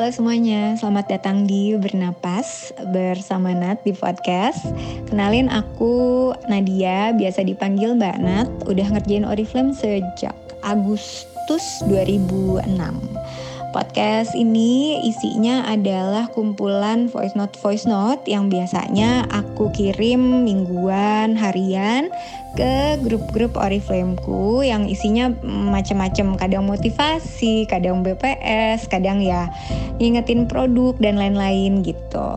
Halo semuanya, selamat datang di Bernapas bersama Nat di podcast. Kenalin aku Nadia, biasa dipanggil Mbak Nat, udah ngerjain Oriflame sejak Agustus 2006. Podcast ini isinya adalah kumpulan voice note voice note yang biasanya aku kirim mingguan, harian ke grup-grup Oriflameku yang isinya macam-macam, kadang motivasi, kadang BPS, kadang ya ngingetin produk dan lain-lain gitu.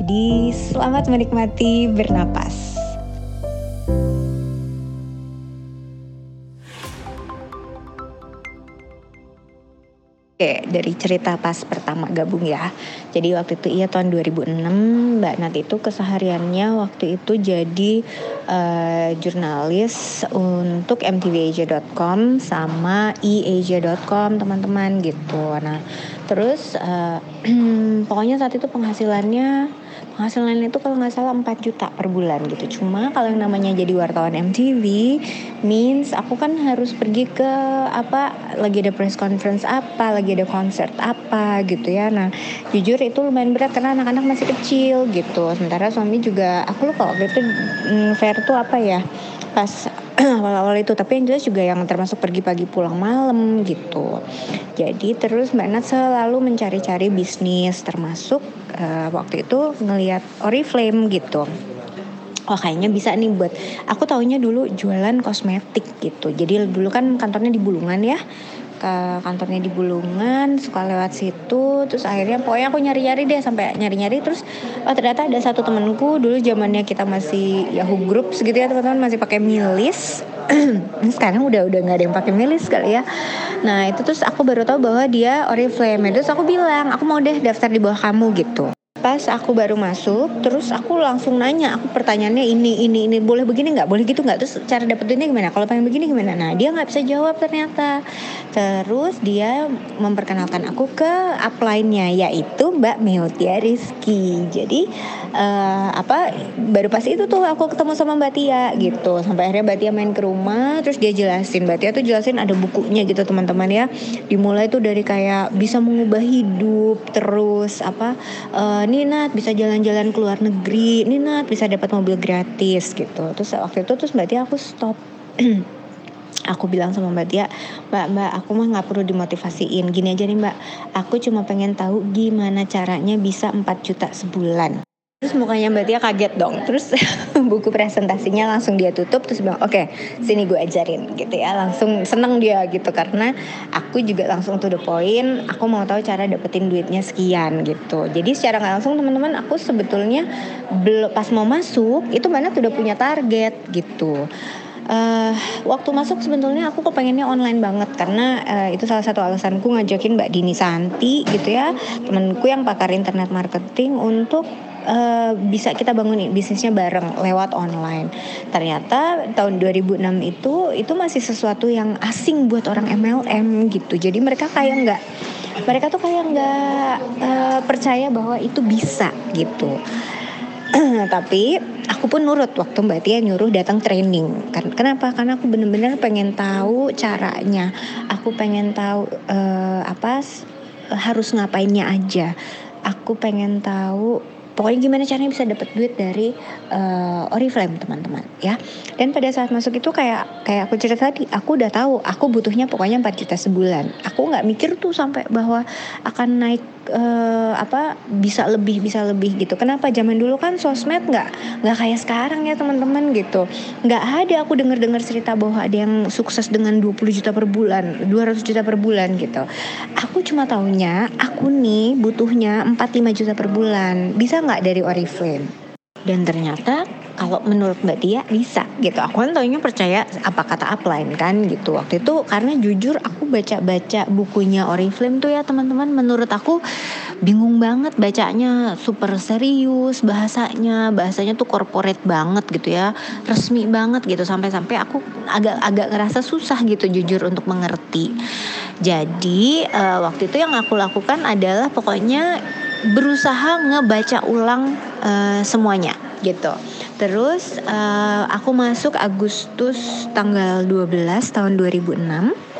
Jadi selamat menikmati bernapas. Oke, dari cerita pas pertama gabung ya. Jadi waktu itu iya tahun 2006 Mbak Nat itu kesehariannya waktu itu jadi uh, jurnalis untuk mtvasia.com sama easia.com teman-teman gitu. Nah, terus uh, pokoknya saat itu penghasilannya penghasilan itu kalau nggak salah 4 juta per bulan gitu. Cuma kalau yang namanya jadi wartawan MTV means aku kan harus pergi ke apa lagi ada press conference apa lagi ada konser apa gitu ya. Nah jujur itu lumayan berat karena anak-anak masih kecil gitu. Sementara suami juga aku lupa waktu itu mm, fair tuh apa ya pas awal-awal itu tapi yang jelas juga yang termasuk pergi pagi pulang malam gitu. Jadi terus Mbak Nat selalu mencari-cari bisnis termasuk uh, waktu itu ngelihat Oriflame gitu. Oh kayaknya bisa nih buat aku taunya dulu jualan kosmetik gitu. Jadi dulu kan kantornya di Bulungan ya ke kantornya di Bulungan suka lewat situ terus akhirnya pokoknya aku nyari-nyari deh sampai nyari-nyari terus oh ternyata ada satu temenku dulu zamannya kita masih Yahoo Group segitu ya teman-teman masih pakai milis sekarang udah udah nggak ada yang pakai milis kali ya. Nah itu terus aku baru tahu bahwa dia Oriflame terus aku bilang aku mau deh daftar di bawah kamu gitu pas aku baru masuk terus aku langsung nanya aku pertanyaannya ini ini ini boleh begini nggak? Boleh gitu nggak? Terus cara dapetinnya gimana? Kalau pengen begini gimana? Nah dia nggak bisa jawab ternyata. Terus dia memperkenalkan aku ke upline-nya yaitu Mbak Meotia Rizky. Jadi uh, apa baru pas itu tuh aku ketemu sama Mbak Tia gitu. Sampai akhirnya Mbak Tia main ke rumah terus dia jelasin. Mbak Tia tuh jelasin ada bukunya gitu teman-teman ya. Dimulai tuh dari kayak bisa mengubah hidup terus apa uh, Nina bisa jalan-jalan ke luar negeri. Nina bisa dapat mobil gratis gitu. Terus waktu itu terus Tia aku stop. Aku bilang sama Mbak Tia, Mbak Mbak aku mah nggak perlu dimotivasiin, gini aja nih Mbak, aku cuma pengen tahu gimana caranya bisa 4 juta sebulan. Terus mukanya Mbak Tia kaget dong. Terus buku presentasinya langsung dia tutup terus bilang, "Oke, okay, sini gue ajarin." gitu ya. Langsung seneng dia gitu karena aku juga langsung to the point, aku mau tahu cara dapetin duitnya sekian gitu. Jadi secara nggak langsung teman-teman aku sebetulnya belum pas mau masuk itu mana tuh udah punya target gitu. Uh, waktu masuk sebetulnya aku kepengennya online banget karena uh, itu salah satu alasanku ngajakin Mbak Dini Santi gitu ya temenku yang pakar internet marketing untuk uh, bisa kita bangun bisnisnya bareng lewat online. Ternyata tahun 2006 itu itu masih sesuatu yang asing buat orang MLM gitu. Jadi mereka kayak nggak mereka tuh kayak nggak uh, percaya bahwa itu bisa gitu. Tapi aku pun nurut waktu Mbak Tia nyuruh datang training. Kenapa? Karena aku bener-bener pengen tahu caranya. Aku pengen tahu uh, apa harus ngapainnya aja. Aku pengen tahu pokoknya gimana caranya bisa dapat duit dari uh, Oriflame teman-teman ya. Dan pada saat masuk itu kayak kayak aku cerita tadi aku udah tahu aku butuhnya pokoknya 4 juta sebulan. Aku nggak mikir tuh sampai bahwa akan naik uh, apa bisa lebih bisa lebih gitu. Kenapa? Zaman dulu kan sosmed nggak nggak kayak sekarang ya teman-teman gitu. Nggak ada aku dengar dengar cerita bahwa ada yang sukses dengan 20 juta per bulan 200 juta per bulan gitu. Aku cuma taunya aku nih butuhnya 4-5 juta per bulan. Bisa nggak dari Oriflame. Dan ternyata kalau menurut Mbak Tia bisa gitu. Aku kan taunya percaya apa kata upline kan gitu. Waktu itu karena jujur aku baca-baca bukunya Oriflame tuh ya teman-teman. Menurut aku bingung banget bacanya. Super serius bahasanya. Bahasanya tuh corporate banget gitu ya. Resmi banget gitu. Sampai-sampai aku agak agak ngerasa susah gitu jujur untuk mengerti. Jadi uh, waktu itu yang aku lakukan adalah pokoknya berusaha ngebaca ulang uh, semuanya gitu. Terus uh, aku masuk Agustus tanggal 12 tahun 2006.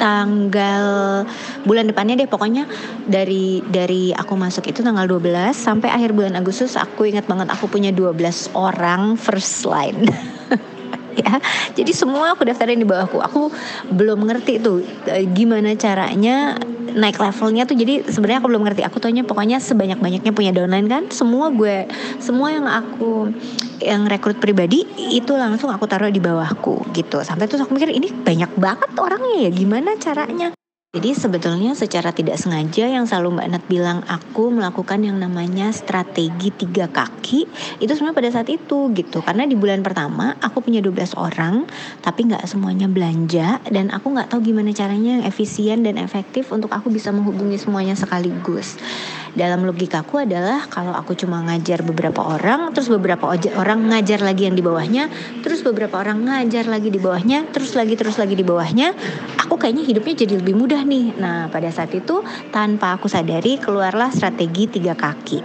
tanggal bulan depannya deh pokoknya dari dari aku masuk itu tanggal 12 sampai akhir bulan Agustus aku ingat banget aku punya 12 orang first line ya jadi semua aku daftarin di bawahku aku belum ngerti tuh eh, gimana caranya naik levelnya tuh jadi sebenarnya aku belum ngerti. Aku tanya pokoknya sebanyak banyaknya punya downline kan. Semua gue semua yang aku yang rekrut pribadi itu langsung aku taruh di bawahku gitu. Sampai terus aku mikir ini banyak banget orangnya ya gimana caranya jadi sebetulnya secara tidak sengaja yang selalu Mbak Nat bilang aku melakukan yang namanya strategi tiga kaki itu sebenarnya pada saat itu gitu. Karena di bulan pertama aku punya 12 orang tapi nggak semuanya belanja dan aku nggak tahu gimana caranya yang efisien dan efektif untuk aku bisa menghubungi semuanya sekaligus dalam logikaku adalah kalau aku cuma ngajar beberapa orang terus beberapa orang ngajar lagi yang di bawahnya terus beberapa orang ngajar lagi di bawahnya terus lagi terus lagi di bawahnya aku kayaknya hidupnya jadi lebih mudah nih. Nah pada saat itu tanpa aku sadari keluarlah strategi tiga kaki.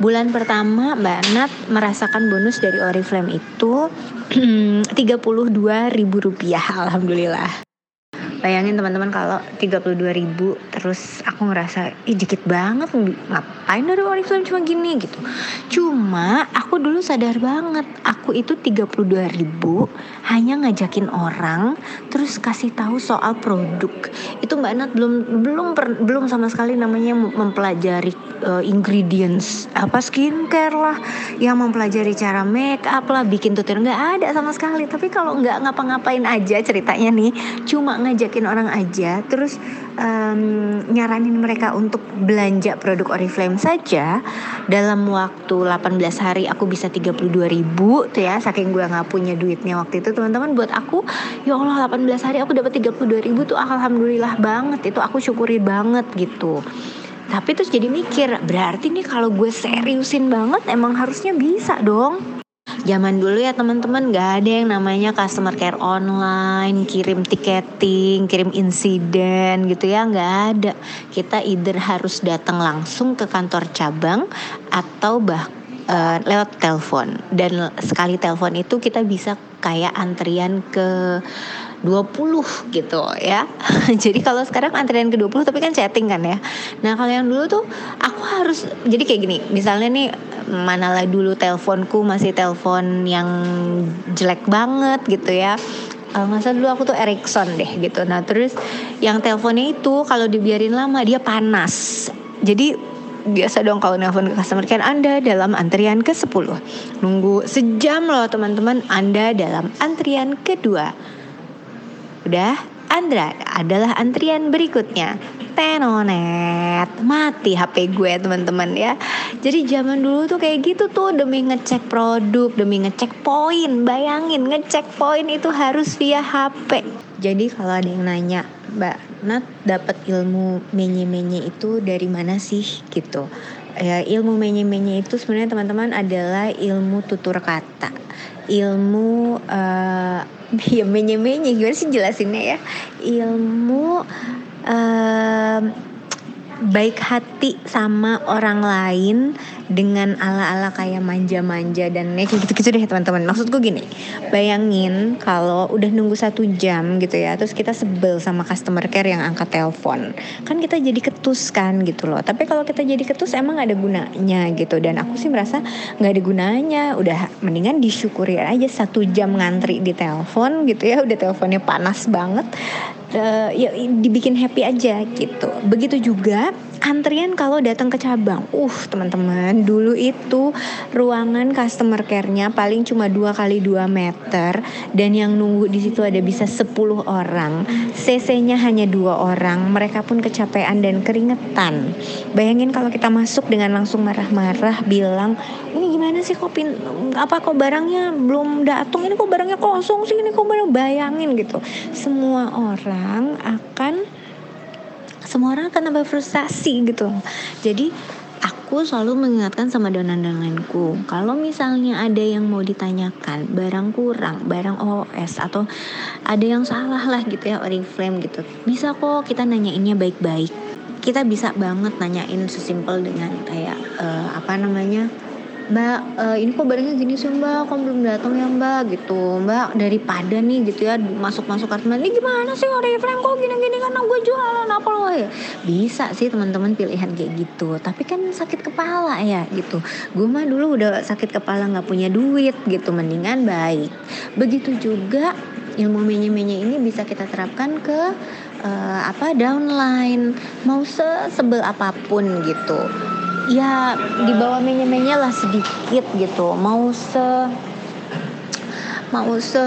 Bulan pertama Mbak Nat merasakan bonus dari Oriflame itu 32 ribu rupiah. Alhamdulillah Bayangin teman-teman kalau 32 ribu terus aku ngerasa ih dikit banget ngapain dari Oriflame cuma gini gitu. Cuma aku dulu sadar banget aku itu 32 ribu hanya ngajakin orang terus kasih tahu soal produk. Itu Mbak Nat belum belum per, belum sama sekali namanya mempelajari uh, ingredients apa skincare lah yang mempelajari cara make up lah bikin tutorial nggak ada sama sekali. Tapi kalau nggak ngapa-ngapain aja ceritanya nih cuma ngajak ngajakin orang aja terus um, nyaranin mereka untuk belanja produk Oriflame saja dalam waktu 18 hari aku bisa 32 ribu tuh ya saking gue nggak punya duitnya waktu itu. Teman-teman buat aku ya Allah 18 hari aku dapat 32 ribu tuh alhamdulillah banget. Itu aku syukuri banget gitu tapi terus jadi mikir berarti nih kalau gue seriusin banget emang harusnya bisa dong Zaman dulu ya teman-teman gak ada yang namanya customer care online, kirim tiketing, kirim insiden gitu ya nggak ada. Kita either harus datang langsung ke kantor cabang atau bah uh, lewat telepon dan sekali telepon itu kita bisa kayak antrian ke 20 gitu ya. jadi kalau sekarang antrian ke 20 tapi kan chatting kan ya. Nah, kalau yang dulu tuh aku harus jadi kayak gini. Misalnya nih manalah dulu teleponku masih telepon yang jelek banget gitu ya. Uh, masa dulu aku tuh Ericsson deh gitu. Nah, terus yang teleponnya itu kalau dibiarin lama dia panas. Jadi biasa dong kalau nelfon ke customer care Anda dalam antrian ke-10. Nunggu sejam loh teman-teman Anda dalam antrian kedua Udah, Andra adalah antrian berikutnya. Tenonet, mati HP gue teman-teman ya. Jadi zaman dulu tuh kayak gitu tuh demi ngecek produk, demi ngecek poin. Bayangin ngecek poin itu harus via HP. Jadi kalau ada yang nanya, Mbak Nat dapat ilmu menye-menye itu dari mana sih gitu? Ya ilmu menye-menye itu sebenarnya teman-teman adalah ilmu tutur kata, ilmu uh, ya menye-menye. Gimana sih jelasinnya ya? Ilmu uh, baik hati sama orang lain dengan ala-ala kayak manja-manja dan kayak gitu-gitu deh teman-teman. Maksudku gini, bayangin kalau udah nunggu satu jam gitu ya, terus kita sebel sama customer care yang angkat telepon, kan kita jadi ketus kan gitu loh. Tapi kalau kita jadi ketus emang ada gunanya gitu. Dan aku sih merasa nggak ada gunanya. Udah mendingan disyukuri aja satu jam ngantri di telepon gitu ya. Udah teleponnya panas banget uh, ya dibikin happy aja gitu. Begitu juga antrian kalau datang ke cabang. Uh, teman-teman, dulu itu ruangan customer care-nya paling cuma dua kali 2 meter dan yang nunggu di situ ada bisa 10 orang. CC-nya hanya dua orang. Mereka pun kecapean dan keringetan. Bayangin kalau kita masuk dengan langsung marah-marah bilang, "Ini gimana sih kok pin apa kok barangnya belum datang? Ini kok barangnya kosong sih? Ini kok barang bayangin gitu." Semua orang akan semua orang akan tambah frustasi gitu. Jadi aku selalu mengingatkan sama donan-donanku kalau misalnya ada yang mau ditanyakan barang kurang barang OS atau ada yang salah lah gitu ya oriflame gitu bisa kok kita nanyainnya baik-baik. Kita bisa banget nanyain sesimpel dengan kayak uh, apa namanya mbak uh, ini kok barangnya gini sih mbak? Kok belum datang ya mbak? Gitu. Mbak daripada nih gitu ya masuk masuk kartu ini gimana sih Oriflame kok gini gini karena gue jualan apa loh ya bisa sih teman-teman pilihan kayak gitu. Tapi kan sakit kepala ya gitu. Gue mah dulu udah sakit kepala nggak punya duit gitu. Mendingan baik. Begitu juga ilmu menye-menye ini bisa kita terapkan ke uh, apa downline. Mau sesebel apa pun gitu ya di bawah menye-menye lah sedikit gitu. Mau se mau se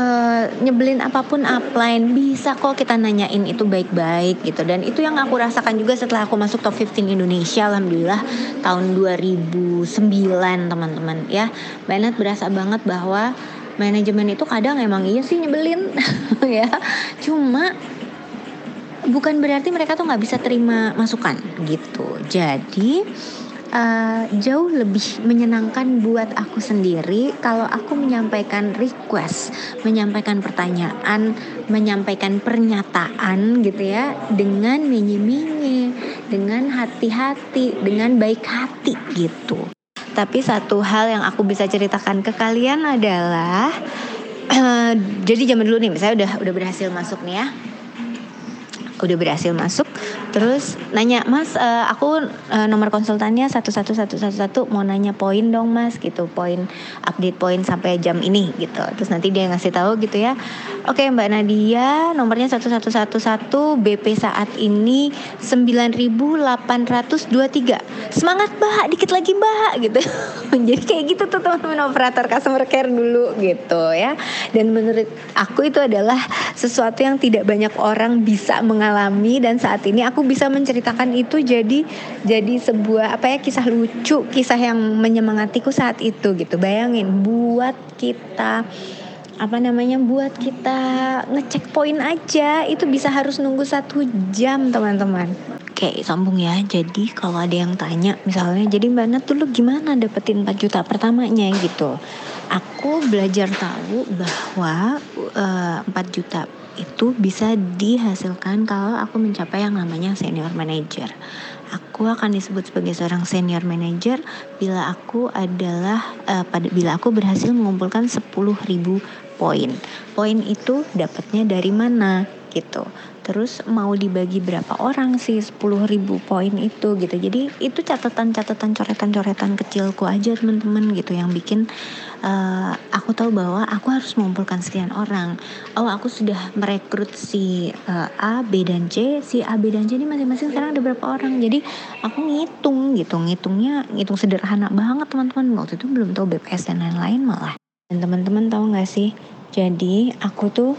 nyebelin apa pun upline. Bisa kok kita nanyain itu baik-baik gitu. Dan itu yang aku rasakan juga setelah aku masuk top 15 Indonesia alhamdulillah tahun 2009 teman-teman ya. Banget berasa banget bahwa manajemen itu kadang emang iya sih nyebelin ya. Cuma bukan berarti mereka tuh nggak bisa terima masukan gitu. Jadi uh, jauh lebih menyenangkan buat aku sendiri kalau aku menyampaikan request, menyampaikan pertanyaan, menyampaikan pernyataan gitu ya dengan menye-menye, dengan hati-hati, dengan baik hati gitu. Tapi satu hal yang aku bisa ceritakan ke kalian adalah uh, jadi zaman dulu nih misalnya udah udah berhasil masuk nih ya udah berhasil masuk terus nanya mas uh, aku uh, nomor konsultannya satu satu satu satu satu mau nanya poin dong mas gitu poin update poin sampai jam ini gitu. Terus nanti dia ngasih tahu gitu ya oke mbak Nadia nomornya satu satu satu satu BP saat ini sembilan ribu delapan ratus dua tiga. Semangat mbak dikit lagi mbak gitu. Jadi kayak gitu tuh teman-teman operator customer care dulu gitu ya. Dan menurut aku itu adalah sesuatu yang tidak banyak orang bisa mengalami dan saat ini aku bisa menceritakan itu jadi jadi sebuah apa ya kisah lucu, kisah yang menyemangatiku saat itu gitu. Bayangin buat kita apa namanya buat kita ngecek poin aja itu bisa harus nunggu satu jam teman-teman. Oke sambung ya Jadi kalau ada yang tanya Misalnya jadi Mbak Nat dulu gimana dapetin 4 juta pertamanya gitu Aku belajar tahu bahwa uh, eh, 4 juta itu bisa dihasilkan kalau aku mencapai yang namanya senior manager. Aku akan disebut sebagai seorang senior manager bila aku adalah uh, pada bila aku berhasil mengumpulkan 10.000 poin. Poin itu dapatnya dari mana gitu terus mau dibagi berapa orang sih? 10 ribu poin itu gitu. Jadi itu catatan-catatan coretan-coretan kecilku aja teman-teman gitu yang bikin uh, aku tahu bahwa aku harus mengumpulkan sekian orang. Oh aku sudah merekrut si uh, A B dan C. Si A B dan C ini masing-masing sekarang ada berapa orang? Jadi aku ngitung gitu. Ngitungnya ngitung sederhana banget teman-teman. Waktu itu belum tahu BPS dan lain-lain malah. Dan teman-teman tahu nggak sih? Jadi aku tuh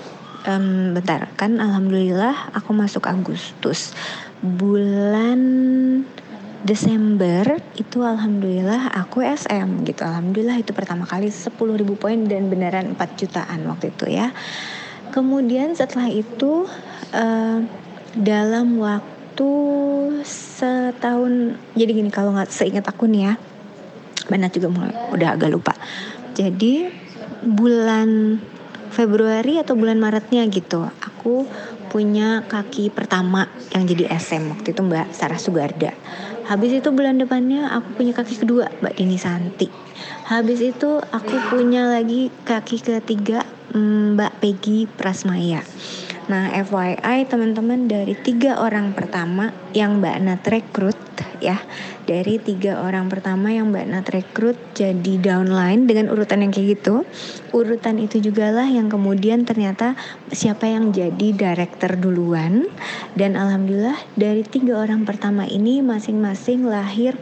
um, bentar. Kan alhamdulillah aku masuk Agustus. Bulan Desember itu alhamdulillah aku SM gitu. Alhamdulillah itu pertama kali 10.000 poin dan beneran 4 jutaan waktu itu ya. Kemudian setelah itu uh, dalam waktu setahun jadi gini kalau nggak seingat aku nih ya Banat juga mulai udah agak lupa. Jadi bulan Februari atau bulan Maretnya gitu. Aku punya kaki pertama yang jadi SM waktu itu Mbak Sarah Sugarda. Habis itu bulan depannya aku punya kaki kedua Mbak Dini Santi. Habis itu aku punya lagi kaki ketiga mm, Mbak Peggy Prasmaya Nah FYI teman-teman dari tiga orang pertama yang Mbak Nat rekrut ya. Dari tiga orang pertama yang Mbak Nat rekrut jadi downline dengan urutan yang kayak gitu. Urutan itu juga lah yang kemudian ternyata siapa yang jadi director duluan. Dan alhamdulillah dari tiga orang pertama ini masing-masing lahir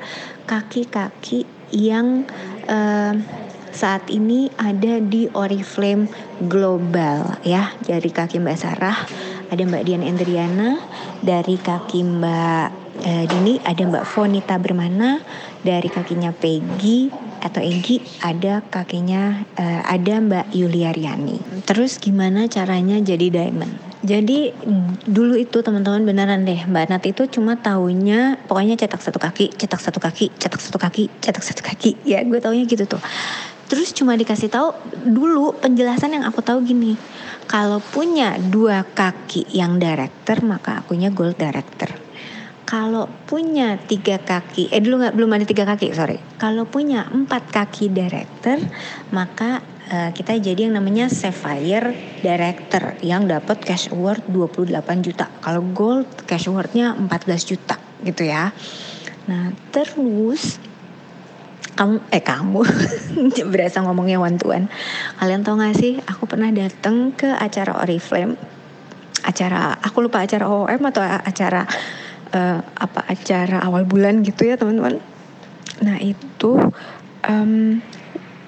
kaki-kaki yang uh, saat ini ada di Oriflame Global ya dari kaki Mbak Sarah ada Mbak Dian Endriana dari kaki Mbak eh, Dini ada Mbak Fonita Bermana dari kakinya Peggy atau Egi ada kakinya eh, ada Mbak Yuliariani terus gimana caranya jadi diamond jadi dulu itu teman-teman beneran deh Mbak Nat itu cuma taunya pokoknya cetak satu kaki, cetak satu kaki, cetak satu kaki, cetak satu kaki. Ya gue taunya gitu tuh. Terus cuma dikasih tahu dulu penjelasan yang aku tahu gini. Kalau punya dua kaki yang director maka akunya gold director. kalau punya tiga kaki eh dulu nggak belum ada tiga kaki sorry kalau punya empat kaki director maka uh, kita jadi yang namanya Sapphire Director yang dapat cash award 28 juta kalau gold cash awardnya 14 juta gitu ya nah terus kamu eh kamu. Berasa ngomongnya one to one kalian tau gak sih aku pernah datang ke acara Oriflame. Acara aku lupa acara OOM atau acara uh, apa acara awal bulan gitu ya teman-teman. Nah itu um,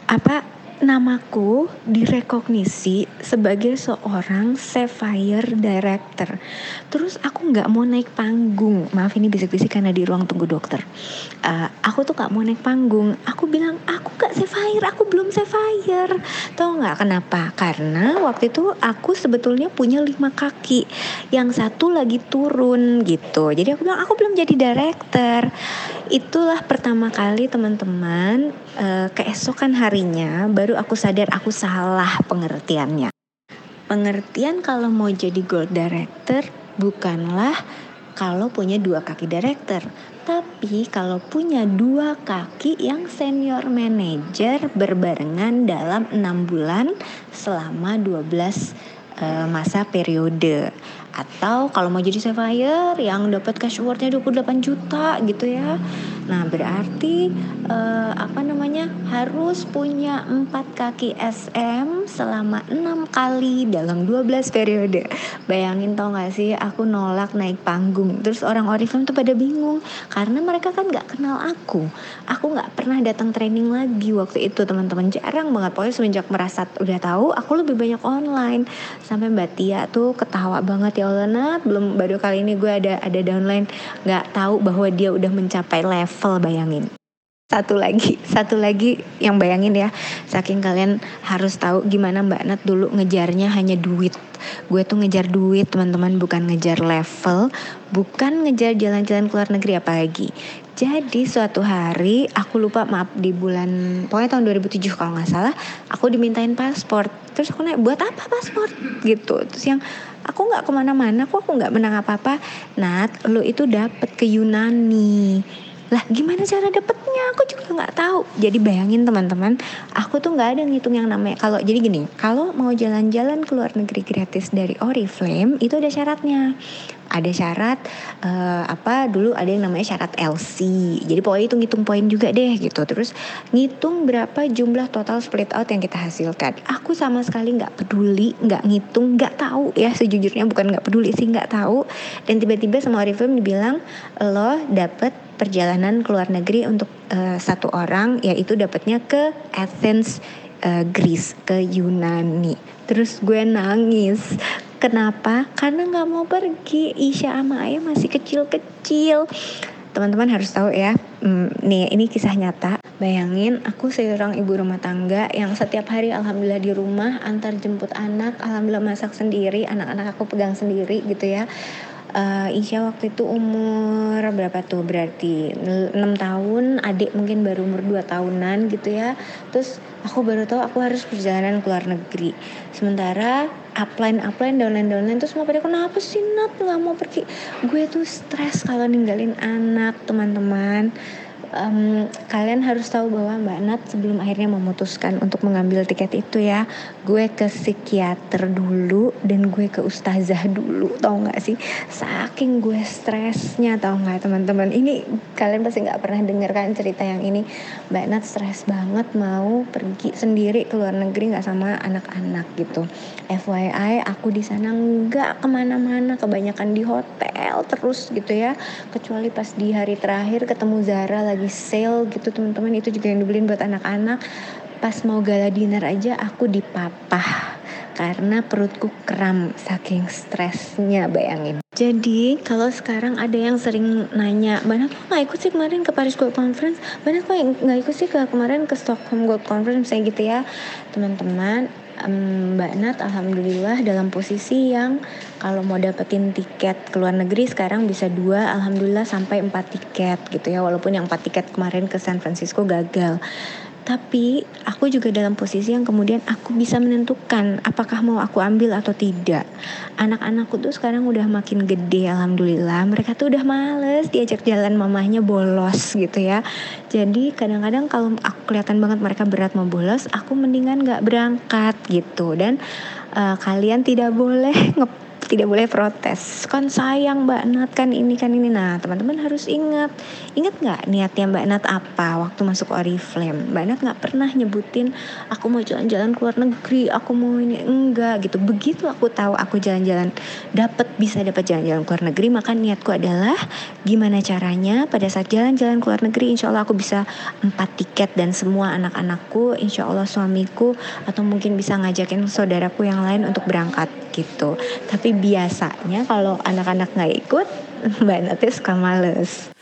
apa namaku direkognisi sebagai seorang Sapphire Director. Terus aku nggak mau naik panggung. Maaf ini bisik-bisik karena di ruang tunggu dokter. Uh, aku tuh nggak mau naik panggung. Aku bilang aku gak Sapphire, aku belum Sapphire. Tahu nggak kenapa? Karena waktu itu aku sebetulnya punya lima kaki. Yang satu lagi turun gitu. Jadi aku bilang aku belum jadi director. Itulah pertama kali teman-teman uh, keesokan harinya aku sadar aku salah pengertiannya. Pengertian kalau mau jadi gold director bukanlah kalau punya dua kaki director, tapi kalau punya dua kaki yang senior manager berbarengan dalam enam bulan selama 12 uh, eh, masa periode. Atau kalau mau jadi sapphire yang dapat cash awardnya 28 juta gitu ya nah berarti uh, apa namanya harus punya empat kaki SM selama enam kali dalam 12 periode. Bayangin tau gak sih aku nolak naik panggung. Terus orang Oriflame tuh pada bingung karena mereka kan gak kenal aku. Aku gak pernah datang training lagi waktu itu teman-teman. Jarang banget. Pokoknya semenjak merasa udah tahu aku lebih banyak online. Sampai Mbak Tia tuh ketawa banget ya Allah belum baru kali ini gue ada ada downline. Nggak tahu bahwa dia udah mencapai level bayangin. Satu lagi satu lagi yang bayangin ya saking kalian harus tahu gimana mbak Nat dulu ngejarnya hanya duit. Gue tuh ngejar duit teman-teman bukan ngejar level bukan ngejar jalan-jalan ke luar negeri apalagi. Jadi suatu hari aku lupa maaf di bulan pokoknya tahun 2007 kalau nggak salah aku dimintain paspor. Terus aku nanya buat apa paspor? Gitu. Terus yang aku nggak ke mana-mana kok aku nggak menang apa-apa? Nat lo itu dapet ke Yunani lah gimana cara dapetnya? Aku juga nggak tahu. Jadi bayangin teman-teman aku tuh nggak ada ngitung yang namanya. Kalau jadi gini kalau mau jalan-jalan ke luar negeri gratis dari Oriflame itu ada syaratnya ada syarat uh, apa dulu ada yang namanya syarat LC jadi pokoknya itu ngitung poin juga deh gitu. Terus ngitung berapa jumlah total split out yang kita hasilkan. Aku sama sekali nggak peduli nggak ngitung nggak tahu ya sejujurnya bukan nggak peduli sih nggak tahu. Dan tiba-tiba sama Oriflame dibilang lo dapet perjalanan ke luar negeri untuk uh, satu orang yaitu dapatnya ke Athens uh, Greece ke Yunani. Terus gue nangis kenapa? Karena nggak mau pergi. Isya sama Ayah masih kecil-kecil. Teman-teman harus tahu ya hmm, nih ini kisah nyata. Bayangin aku seorang ibu rumah tangga yang setiap hari alhamdulillah di rumah antar jemput anak alhamdulillah masak sendiri anak-anak aku pegang sendiri gitu ya uh, Isya waktu itu umur berapa tuh? Berarti 6 tahun adik mungkin baru umur 2 tahunan gitu ya. Terus aku baru tahu aku harus perjalanan ke luar negeri. Sementara upline upline downline downline terus semua pada kenapa sih Nat? Nggak mau pergi? Gue tuh stres kalau ninggalin anak teman-teman um, kalian harus tahu bahwa Mbak Nat sebelum akhirnya memutuskan untuk mengambil tiket itu ya gue ke psikiater dulu dan gue ke ustazah dulu tau nggak sih? Saking gue stresnya tau nggak teman-teman? Ini kalian pasti nggak pernah dengar kan cerita yang ini. Mbak Nat stres banget mau pergi sendiri ke luar negeri nggak sama anak-anak gitu. FYI aku di sana nggak ke mana-mana kebanyakan di hotel terus gitu ya. Kecuali pas di hari terakhir ketemu Zara lagi sale gitu teman-teman. Itu juga yang dibeliin buat anak-anak. Pas mau gala dinner aja aku dipapah. Karena perutku kram saking stresnya bayangin. Jadi kalau sekarang ada yang sering nanya, banyak kok nggak ikut sih kemarin ke Paris Gold Conference? Banyak kok nggak ikut sih ke kemarin ke Stockholm Gold Conference? Misalnya gitu ya, teman-teman Mbak Nat alhamdulillah dalam posisi yang kalau mau dapetin tiket ke luar negeri sekarang bisa dua alhamdulillah sampai empat tiket gitu ya. Walaupun yang empat tiket kemarin ke San Francisco gagal tapi aku juga dalam posisi yang kemudian aku bisa menentukan apakah mau aku ambil atau tidak. Anak-anakku tuh sekarang udah makin gede alhamdulillah. Mereka tuh udah males diajak jalan mamahnya bolos gitu ya. Jadi kadang-kadang kalau aku kelihatan banget mereka berat mau bolos aku mendingan nggak berangkat gitu. Dan uh, kalian tidak boleh tidak boleh protes. Kan sayang Mbak Nat kan ini kan ini. Nah teman-teman harus ingat. Ingat nggak niatnya Mbak Nat apa waktu masuk Oriflame? Mbak Nat nggak pernah nyebutin aku mau jalan-jalan ke luar negeri aku mau ini. Enggak gitu. Begitu aku tahu aku jalan-jalan dapat bisa dapat jalan-jalan ke luar negeri maka niatku adalah gimana caranya pada saat jalan-jalan ke luar negeri insya Allah aku bisa empat tiket dan semua anak-anakku insya Allah suamiku atau mungkin bisa ngajakin saudaraku yang lain untuk berangkat gitu. Tapi biasanya kalau anak-anak nggak ikut mbak Nati suka males